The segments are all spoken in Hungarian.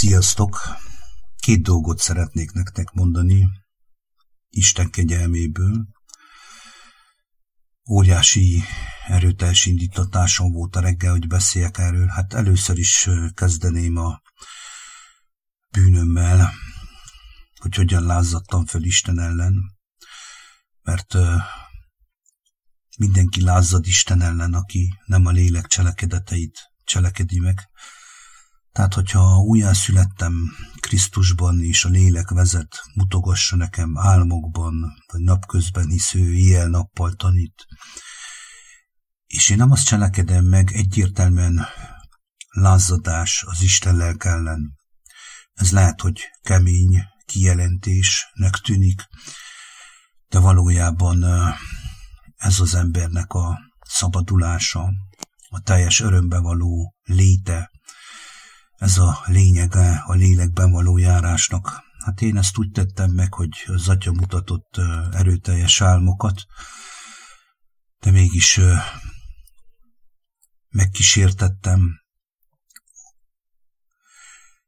Sziasztok! Két dolgot szeretnék nektek mondani Isten kegyelméből. Óriási erőteljes indítatásom volt a reggel, hogy beszéljek erről. Hát először is kezdeném a bűnömmel, hogy hogyan lázadtam föl Isten ellen, mert mindenki lázad Isten ellen, aki nem a lélek cselekedeteit cselekedi meg, tehát, hogyha újjászülettem Krisztusban, és a lélek vezet, mutogassa nekem álmokban, vagy napközben, hisz ő éjjel-nappal tanít. És én nem azt cselekedem meg egyértelműen lázadás az Isten lelk ellen. Ez lehet, hogy kemény kijelentésnek tűnik, de valójában ez az embernek a szabadulása, a teljes örömbe való léte, ez a lényege a lélekben való járásnak. Hát én ezt úgy tettem meg, hogy az atya mutatott erőteljes álmokat, de mégis megkísértettem,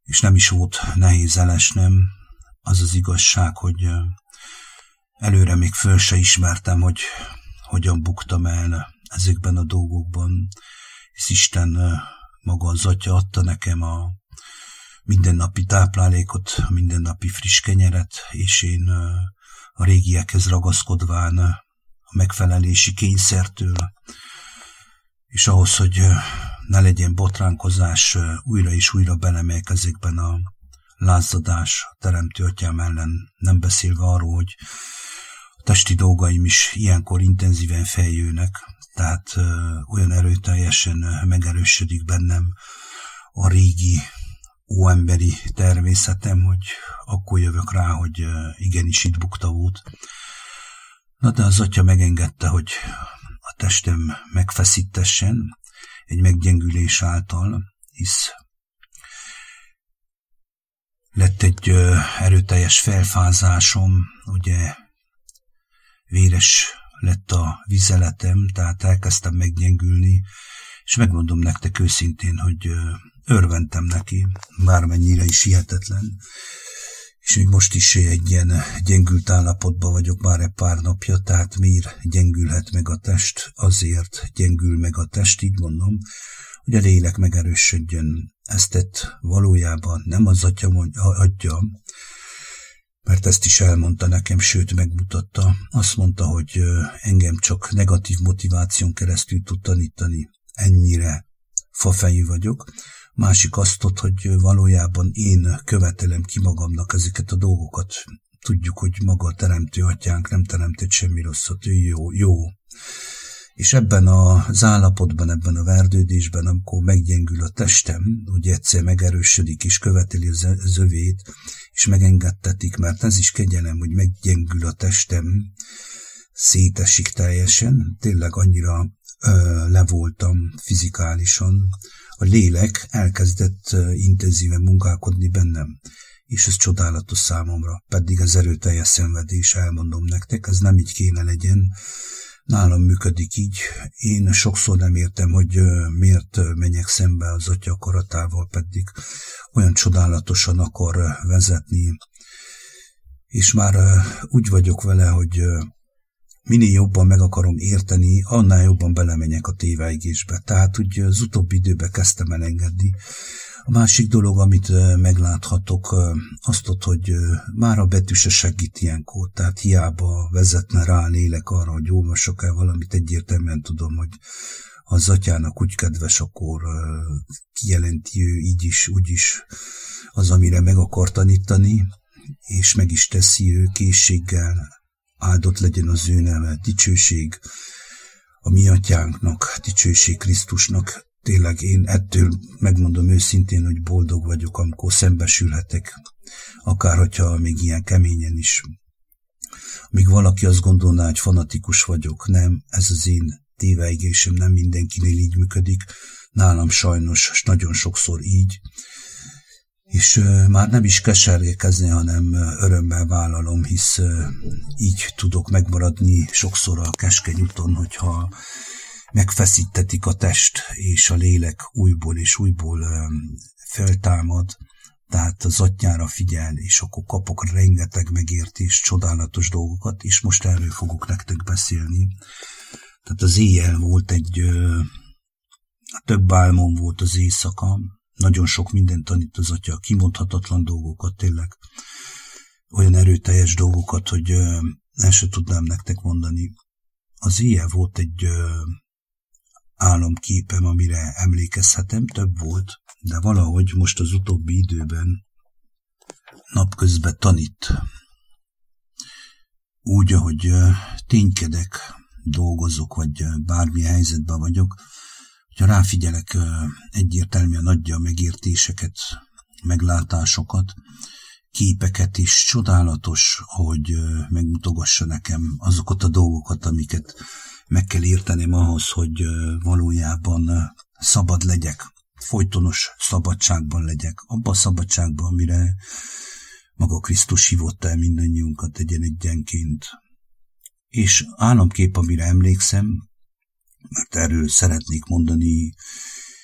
és nem is volt nehéz elesnem. Az az igazság, hogy előre még föl se ismertem, hogy hogyan buktam el ezekben a dolgokban, hisz Isten maga az atya adta nekem a mindennapi táplálékot, a mindennapi friss kenyeret, és én a régiekhez ragaszkodván a megfelelési kényszertől, és ahhoz, hogy ne legyen botránkozás, újra és újra belemegyek ezekben a lázadás a teremtő atyám ellen, nem beszélve arról, hogy a testi dolgaim is ilyenkor intenzíven feljönnek, tehát olyan erőteljesen megerősödik bennem a régi óemberi természetem, hogy akkor jövök rá, hogy igenis itt bukta volt. Na de az atya megengedte, hogy a testem megfeszítessen egy meggyengülés által, hisz lett egy erőteljes felfázásom, ugye véres lett a vizeletem, tehát elkezdtem meggyengülni, és megmondom nektek őszintén, hogy örventem neki, bármennyire is hihetetlen, és még most is egy ilyen gyengült állapotban vagyok már egy pár napja, tehát miért gyengülhet meg a test? Azért gyengül meg a test, így mondom, hogy a lélek megerősödjön. Ezt tett valójában nem az atya adja, mert ezt is elmondta nekem, sőt megmutatta. Azt mondta, hogy engem csak negatív motiváción keresztül tud tanítani. Ennyire fafejű vagyok. Másik azt ott, hogy valójában én követelem ki magamnak ezeket a dolgokat. Tudjuk, hogy maga a teremtő atyánk nem teremtett semmi rosszat, ő jó, jó. És ebben az állapotban, ebben a verdődésben, amikor meggyengül a testem, ugye egyszer megerősödik és követeli az övét, és megengedtetik, mert ez is kegyelem, hogy meggyengül a testem, szétesik teljesen, tényleg annyira ö, levoltam fizikálisan, a lélek elkezdett ö, intenzíven munkálkodni bennem, és ez csodálatos számomra, pedig az erőteljes szenvedés, elmondom nektek, ez nem így kéne legyen, nálam működik így. Én sokszor nem értem, hogy miért menjek szembe az atya akaratával, pedig olyan csodálatosan akar vezetni, és már úgy vagyok vele, hogy minél jobban meg akarom érteni, annál jobban belemenjek a téveigésbe. Tehát úgy az utóbbi időben kezdtem elengedni. A másik dolog, amit megláthatok, azt ott, hogy már a betű se segít ilyenkor, tehát hiába vezetne rá lélek arra, hogy olvasok el valamit, egyértelműen tudom, hogy az atyának úgy kedves, akkor kijelenti ő így is, úgy is az, amire meg akar tanítani, és meg is teszi ő készséggel, áldott legyen az ő neve, dicsőség a mi atyánknak, dicsőség Krisztusnak, tényleg én ettől megmondom őszintén, hogy boldog vagyok, amikor szembesülhetek, akár hogyha még ilyen keményen is. Míg valaki azt gondolná, hogy fanatikus vagyok, nem, ez az én téveigésem nem mindenkinél így működik, nálam sajnos, és nagyon sokszor így, és már nem is kesergékezni, hanem örömmel vállalom, hisz így tudok megmaradni sokszor a keskeny úton, hogyha megfeszítetik a test és a lélek újból és újból feltámad, tehát az atyára figyel, és akkor kapok rengeteg megértés, csodálatos dolgokat, és most erről fogok nektek beszélni. Tehát az éjjel volt egy, több álmom volt az éjszaka, nagyon sok mindent tanít az atya, kimondhatatlan dolgokat tényleg, olyan erőteljes dolgokat, hogy el sem tudnám nektek mondani. Az éjjel volt egy álomképem, amire emlékezhetem, több volt, de valahogy most az utóbbi időben napközben tanít. Úgy, ahogy ténykedek, dolgozok, vagy bármilyen helyzetben vagyok, hogyha ráfigyelek, egyértelműen adja megértéseket, meglátásokat, képeket is, csodálatos, hogy megmutogassa nekem azokat a dolgokat, amiket meg kell értenem ahhoz, hogy valójában szabad legyek, folytonos szabadságban legyek, abban a szabadságban, amire maga Krisztus hívott el mindannyiunkat egyen egyenként. És államkép, amire emlékszem, mert erről szeretnék mondani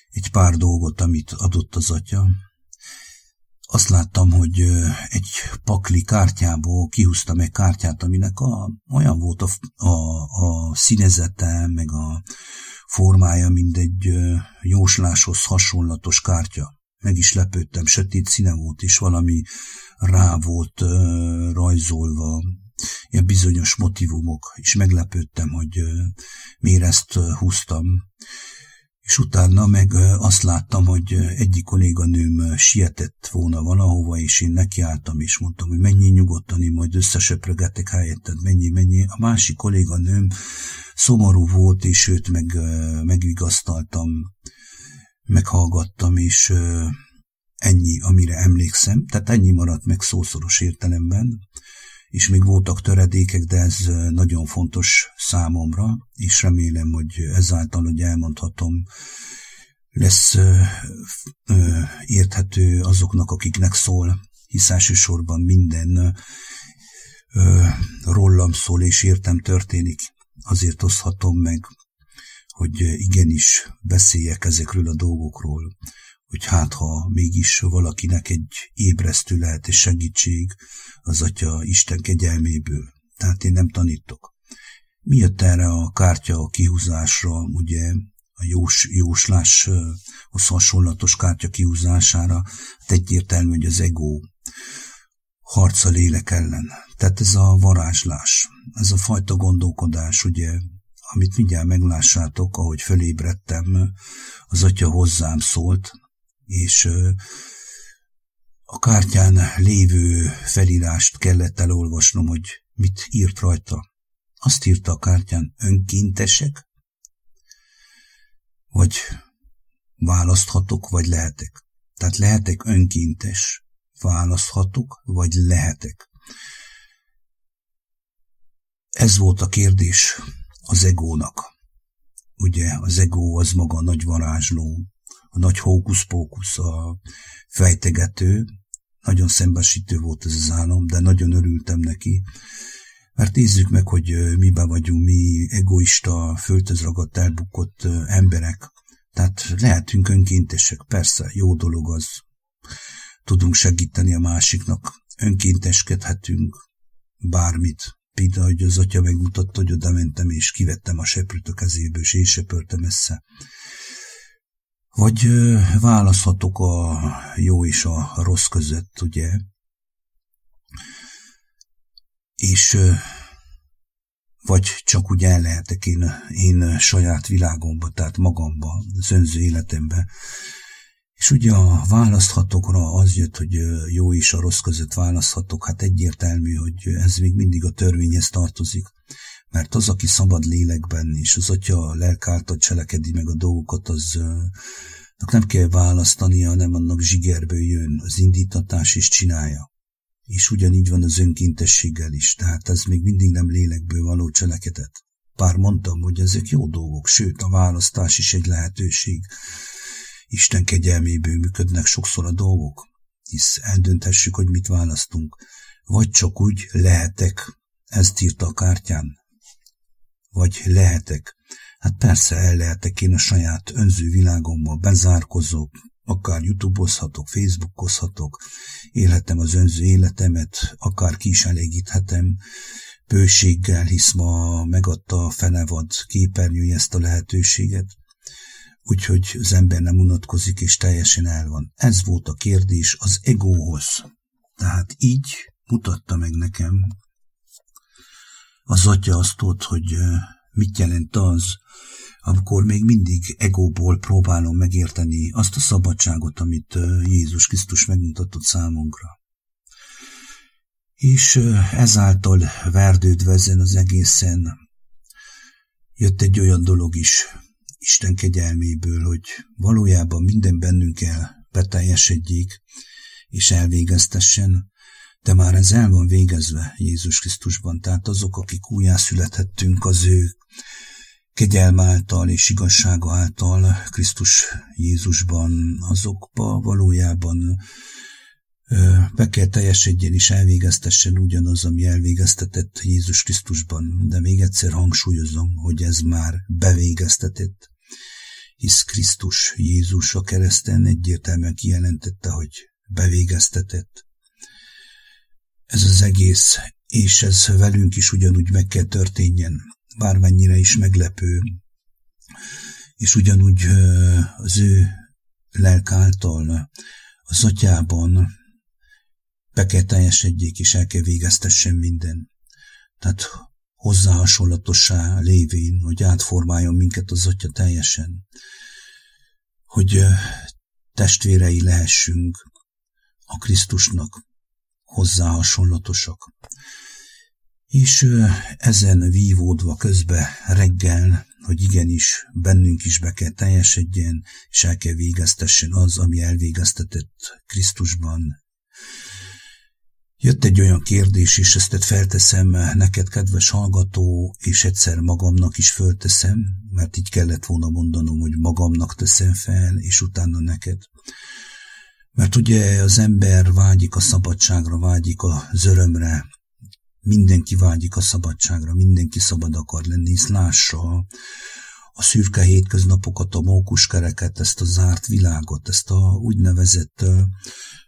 egy pár dolgot, amit adott az atya, azt láttam, hogy egy pakli kártyából kihúztam egy kártyát, aminek a, olyan volt a, a, a színezete, meg a formája, mint egy jósláshoz hasonlatos kártya. Meg is lepődtem, sötét színe volt, és valami rá volt rajzolva, ilyen bizonyos motivumok, és meglepődtem, hogy miért ezt húztam és utána meg azt láttam, hogy egyik kolléganőm sietett volna valahova, és én nekiálltam, és mondtam, hogy mennyi nyugodtan, én majd összesöprögetek helyetted, mennyi, mennyi. A másik kolléganőm szomorú volt, és őt meg megvigasztaltam, meghallgattam, és ennyi, amire emlékszem, tehát ennyi maradt meg szószoros értelemben és még voltak töredékek, de ez nagyon fontos számomra, és remélem, hogy ezáltal, hogy elmondhatom, lesz ö, ö, érthető azoknak, akiknek szól, hisz elsősorban minden ö, rólam szól, és értem történik. Azért oszthatom meg, hogy igenis beszéljek ezekről a dolgokról, hogy hát ha mégis valakinek egy ébresztő lehet és segítség az Atya Isten kegyelméből. Tehát én nem tanítok. Mi jött erre a kártya a kihúzásra, ugye a jós, jósláshoz hasonlatos kártya kihúzására, hát egyértelmű, hogy az ego harca lélek ellen. Tehát ez a varázslás, ez a fajta gondolkodás, ugye, amit mindjárt meglássátok, ahogy fölébredtem, az atya hozzám szólt, és a kártyán lévő felírást kellett elolvasnom, hogy mit írt rajta. Azt írta a kártyán, önkéntesek, vagy választhatok, vagy lehetek. Tehát lehetek önkéntes, választhatok, vagy lehetek. Ez volt a kérdés az egónak. Ugye az ego az maga nagy varázsló, a nagy hókusz-pókusz, a fejtegető, nagyon szembesítő volt ez az álom, de nagyon örültem neki, mert nézzük meg, hogy mibe vagyunk mi egoista, földhöz ragadt, elbukott emberek. Tehát lehetünk önkéntesek, persze, jó dolog az. Tudunk segíteni a másiknak, önkénteskedhetünk, bármit. Például, hogy az atya megmutatta, hogy oda mentem, és kivettem a seprűt a kezéből, és én söpörtem össze. Vagy választhatok a jó és a rossz között, ugye? És vagy csak úgy el lehetek én, én saját világomba, tehát magamba, az önző életembe. És ugye a választhatokra az jött, hogy jó és a rossz között választhatok, hát egyértelmű, hogy ez még mindig a törvényhez tartozik mert az, aki szabad lélekben, és az atya lelk által cselekedi meg a dolgokat, az nem kell választania, hanem annak zsigerből jön az indítatás, és csinálja. És ugyanígy van az önkéntességgel is, tehát ez még mindig nem lélekből való cselekedet. Pár mondtam, hogy ezek jó dolgok, sőt, a választás is egy lehetőség. Isten kegyelméből működnek sokszor a dolgok, hisz eldönthessük, hogy mit választunk. Vagy csak úgy lehetek, ezt írta a kártyán, vagy lehetek. Hát persze el lehetek én a saját önző világomba, bezárkozok, akár youtube-ozhatok, facebookozhatok, élhetem az önző életemet, akár ki is elégíthetem bőséggel, hisz ma megadta a fenevad képernyője ezt a lehetőséget, úgyhogy az ember nem unatkozik és teljesen el van. Ez volt a kérdés az egóhoz. Tehát így mutatta meg nekem az atya azt ott, hogy mit jelent az, amikor még mindig egóból próbálom megérteni azt a szabadságot, amit Jézus Krisztus megmutatott számunkra. És ezáltal verdődve ezen az egészen jött egy olyan dolog is Isten kegyelméből, hogy valójában minden bennünk el beteljesedjék és elvégeztessen, de már ez el van végezve Jézus Krisztusban, tehát azok, akik újjászülethettünk az ő kegyelm által és igazsága által Krisztus Jézusban, azokba valójában be kell teljesedjen és elvégeztessen ugyanaz, ami elvégeztetett Jézus Krisztusban, de még egyszer hangsúlyozom, hogy ez már bevégeztetett, hisz Krisztus Jézus a kereszten egyértelműen kijelentette, hogy bevégeztetett. Ez az egész, és ez velünk is ugyanúgy meg kell történjen, bármennyire is meglepő, és ugyanúgy az ő lelk által az atyában be kell teljesedjék, és el kell végeztessen minden. Tehát hozzá hasonlatossá lévén, hogy átformáljon minket az Atya teljesen, hogy testvérei lehessünk a Krisztusnak, hozzá hasonlatosak. És ezen vívódva közbe reggel, hogy igenis bennünk is be kell teljesedjen, és el kell végeztessen az, ami elvégeztetett Krisztusban, Jött egy olyan kérdés, és ezt felteszem neked, kedves hallgató, és egyszer magamnak is fölteszem, mert így kellett volna mondanom, hogy magamnak teszem fel, és utána neked. Mert ugye az ember vágyik a szabadságra, vágyik a zörömre, mindenki vágyik a szabadságra, mindenki szabad akar lenni, hisz lássa a szürke hétköznapokat, a mókuskereket, ezt a zárt világot, ezt a úgynevezett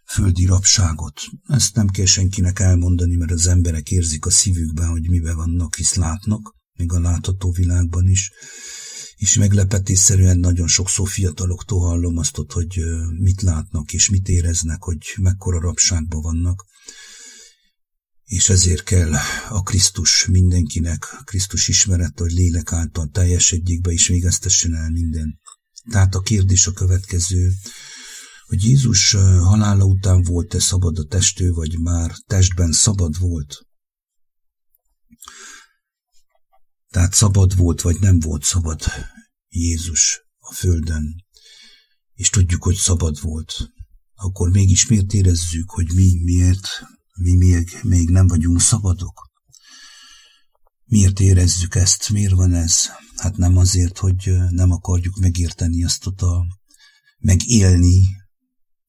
földi rabságot. Ezt nem kell senkinek elmondani, mert az emberek érzik a szívükben, hogy mibe vannak, hisz látnak, még a látható világban is. És meglepetésszerűen nagyon sokszor fiataloktól hallom azt, hogy mit látnak és mit éreznek, hogy mekkora rabságban vannak. És ezért kell a Krisztus mindenkinek, a Krisztus ismerete, hogy lélek által teljesedjék be, és végeztessen el minden. Tehát a kérdés a következő, hogy Jézus halála után volt-e szabad a testő, vagy már testben szabad volt. Tehát szabad volt, vagy nem volt szabad Jézus a földön, és tudjuk, hogy szabad volt. Akkor mégis miért érezzük, hogy mi miért, mi még, még nem vagyunk szabadok? Miért érezzük ezt? Miért van ez? Hát nem azért, hogy nem akarjuk megérteni azt a megélni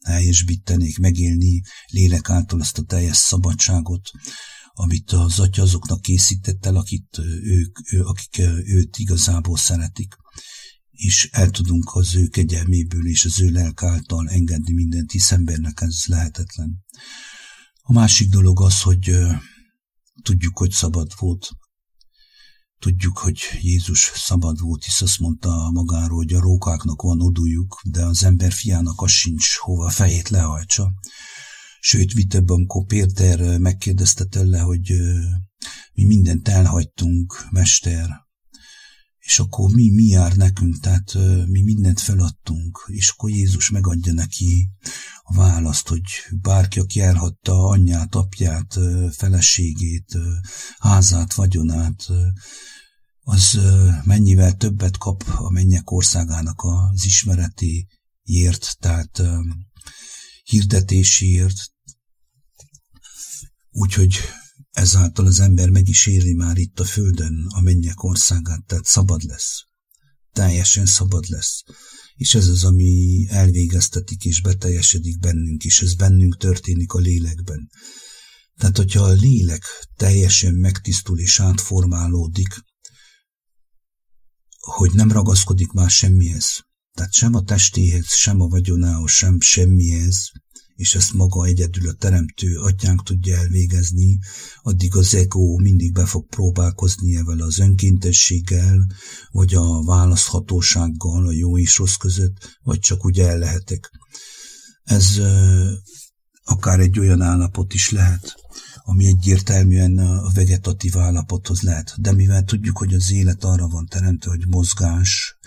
helyesbítenék megélni lélek által azt a teljes szabadságot, amit az atya azoknak készített el, akit ők, akik őt igazából szeretik. És el tudunk az ő kegyelméből és az ő lelk által engedni mindent, hisz embernek ez lehetetlen. A másik dolog az, hogy tudjuk, hogy szabad volt Tudjuk, hogy Jézus szabad volt, hisz azt mondta magáról, hogy a rókáknak van odújuk, de az ember fiának az sincs, hova fejét lehajtsa. Sőt, amikor Péter megkérdezte tőle, hogy mi mindent elhagytunk, mester, és akkor mi, mi jár nekünk, tehát mi mindent feladtunk, és akkor Jézus megadja neki a választ, hogy bárki, aki elhagyta anyját, apját, feleségét, házát, vagyonát, az mennyivel többet kap a mennyek országának az ismeretéért, tehát hirdetéséért, úgyhogy ezáltal az ember meg is éli már itt a földön a mennyek országát, tehát szabad lesz. Teljesen szabad lesz. És ez az, ami elvégeztetik és beteljesedik bennünk, és ez bennünk történik a lélekben. Tehát, hogyha a lélek teljesen megtisztul és átformálódik, hogy nem ragaszkodik már semmihez, Tehát sem a testéhez, sem a vagyonához, sem semmihez, és ezt maga egyedül a teremtő atyánk tudja elvégezni, addig az ego mindig be fog próbálkozni evel az önkéntességgel, vagy a választhatósággal a jó és rossz között, vagy csak úgy el lehetek. Ez akár egy olyan állapot is lehet, ami egyértelműen a vegetatív állapothoz lehet. De mivel tudjuk, hogy az élet arra van teremtve, hogy mozgás,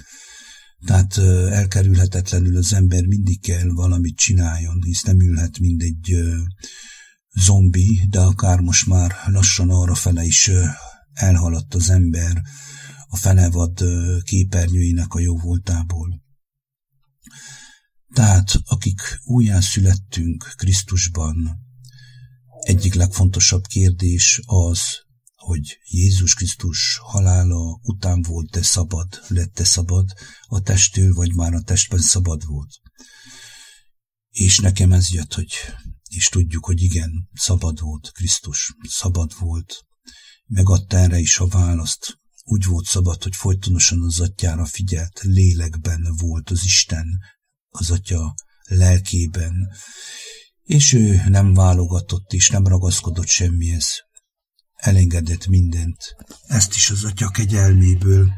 tehát elkerülhetetlenül az ember mindig kell valamit csináljon, hisz nem ülhet mindegy zombi, de akár most már lassan arra fele is elhaladt az ember a fenevad képernyőinek a jó voltából. Tehát, akik újjászülettünk Krisztusban, egyik legfontosabb kérdés az, hogy Jézus Krisztus halála után volt-e szabad, lett-e szabad a testtől, vagy már a testben szabad volt. És nekem ez jött, hogy, és tudjuk, hogy igen, szabad volt Krisztus, szabad volt, megadta erre is a választ. Úgy volt szabad, hogy folytonosan az atyára figyelt, lélekben volt az Isten, az atya lelkében, és ő nem válogatott és nem ragaszkodott semmihez. Elengedett mindent. Ezt is az atya kegyelméből,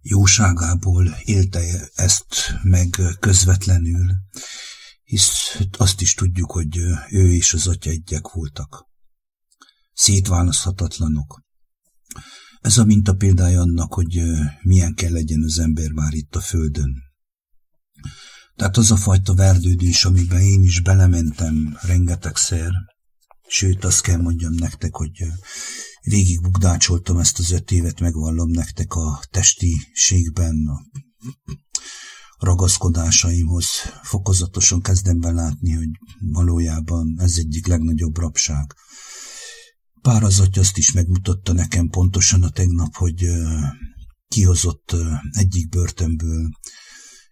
jóságából élte ezt meg közvetlenül, hisz azt is tudjuk, hogy ő és az atya egyek voltak. Szétválaszthatatlanok. Ez a minta példája annak, hogy milyen kell legyen az ember már itt a földön. Tehát az a fajta verdődés, amiben én is belementem rengetegszer, sőt azt kell mondjam nektek, hogy végig bukdácsoltam ezt az öt évet, megvallom nektek a testiségben, a ragaszkodásaimhoz fokozatosan kezdem belátni, hogy valójában ez egyik legnagyobb rabság. Pár az atya azt is megmutatta nekem pontosan a tegnap, hogy kihozott egyik börtönből,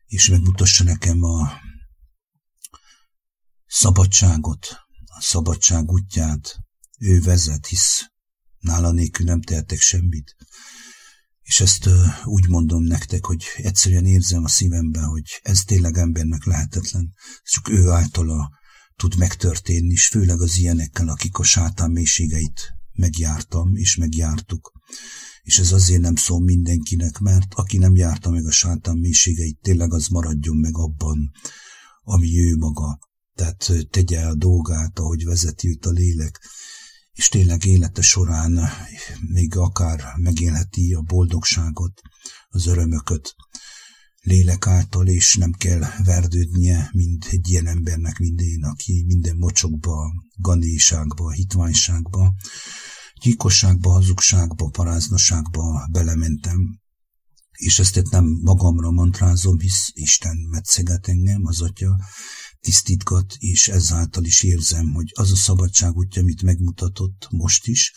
és megmutassa nekem a szabadságot, a szabadság útját. Ő vezet, hisz nála nélkül nem tehetek semmit. És ezt úgy mondom nektek, hogy egyszerűen érzem a szívemben, hogy ez tényleg embernek lehetetlen. Csak ő általa tud megtörténni, és főleg az ilyenekkel, akik a sátán mélységeit megjártam, és megjártuk. És ez azért nem szól mindenkinek, mert aki nem járta meg a sátán mélységeit, tényleg az maradjon meg abban, ami ő maga. Tehát tegye a dolgát, ahogy vezeti őt a lélek, és tényleg élete során még akár megélheti a boldogságot, az örömököt, lélek által, és nem kell verdődnie, mint egy ilyen embernek, mint én, aki minden mocsokba, ganéságba, hitványságba, gyilkosságba, hazugságba, paráznaságba belementem, és ezt nem magamra mantrázom, hisz Isten metszeget engem, az Atya tisztítgat, és ezáltal is érzem, hogy az a szabadság útja, amit megmutatott most is,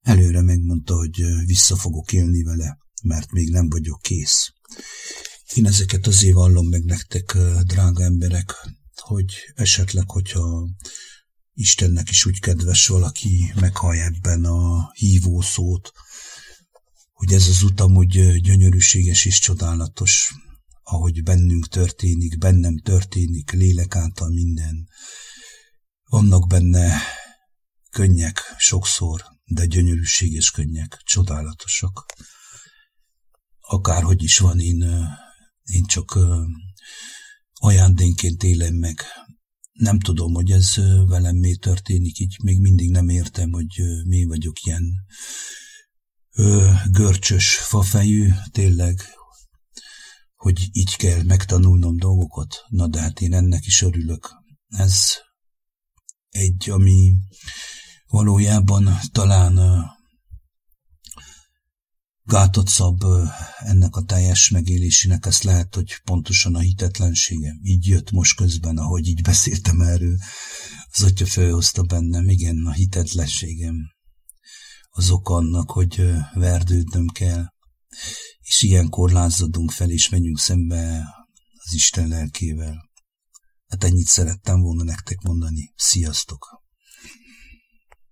előre megmondta, hogy vissza fogok élni vele, mert még nem vagyok kész. Én ezeket azért vallom meg nektek, drága emberek, hogy esetleg, hogyha Istennek is úgy kedves valaki meghallja ebben a hívó szót, hogy ez az utam úgy gyönyörűséges és csodálatos, ahogy bennünk történik, bennem történik, lélek által minden. Vannak benne könnyek sokszor, de gyönyörűséges könnyek, csodálatosak. Akárhogy is van, én én csak ajándénként élem meg. Nem tudom, hogy ez velem mi történik, így még mindig nem értem, hogy mi vagyok ilyen görcsös fafejű, tényleg, hogy így kell megtanulnom dolgokat. Na de hát én ennek is örülök. Ez egy, ami valójában talán gátot szab ennek a teljes megélésének, ezt lehet, hogy pontosan a hitetlenségem. Így jött most közben, ahogy így beszéltem erről, az atya felhozta bennem, igen, a hitetlenségem. Az ok annak, hogy verdődnöm kell, és ilyenkor lázadunk fel, és menjünk szembe az Isten lelkével. Hát ennyit szerettem volna nektek mondani. Sziasztok!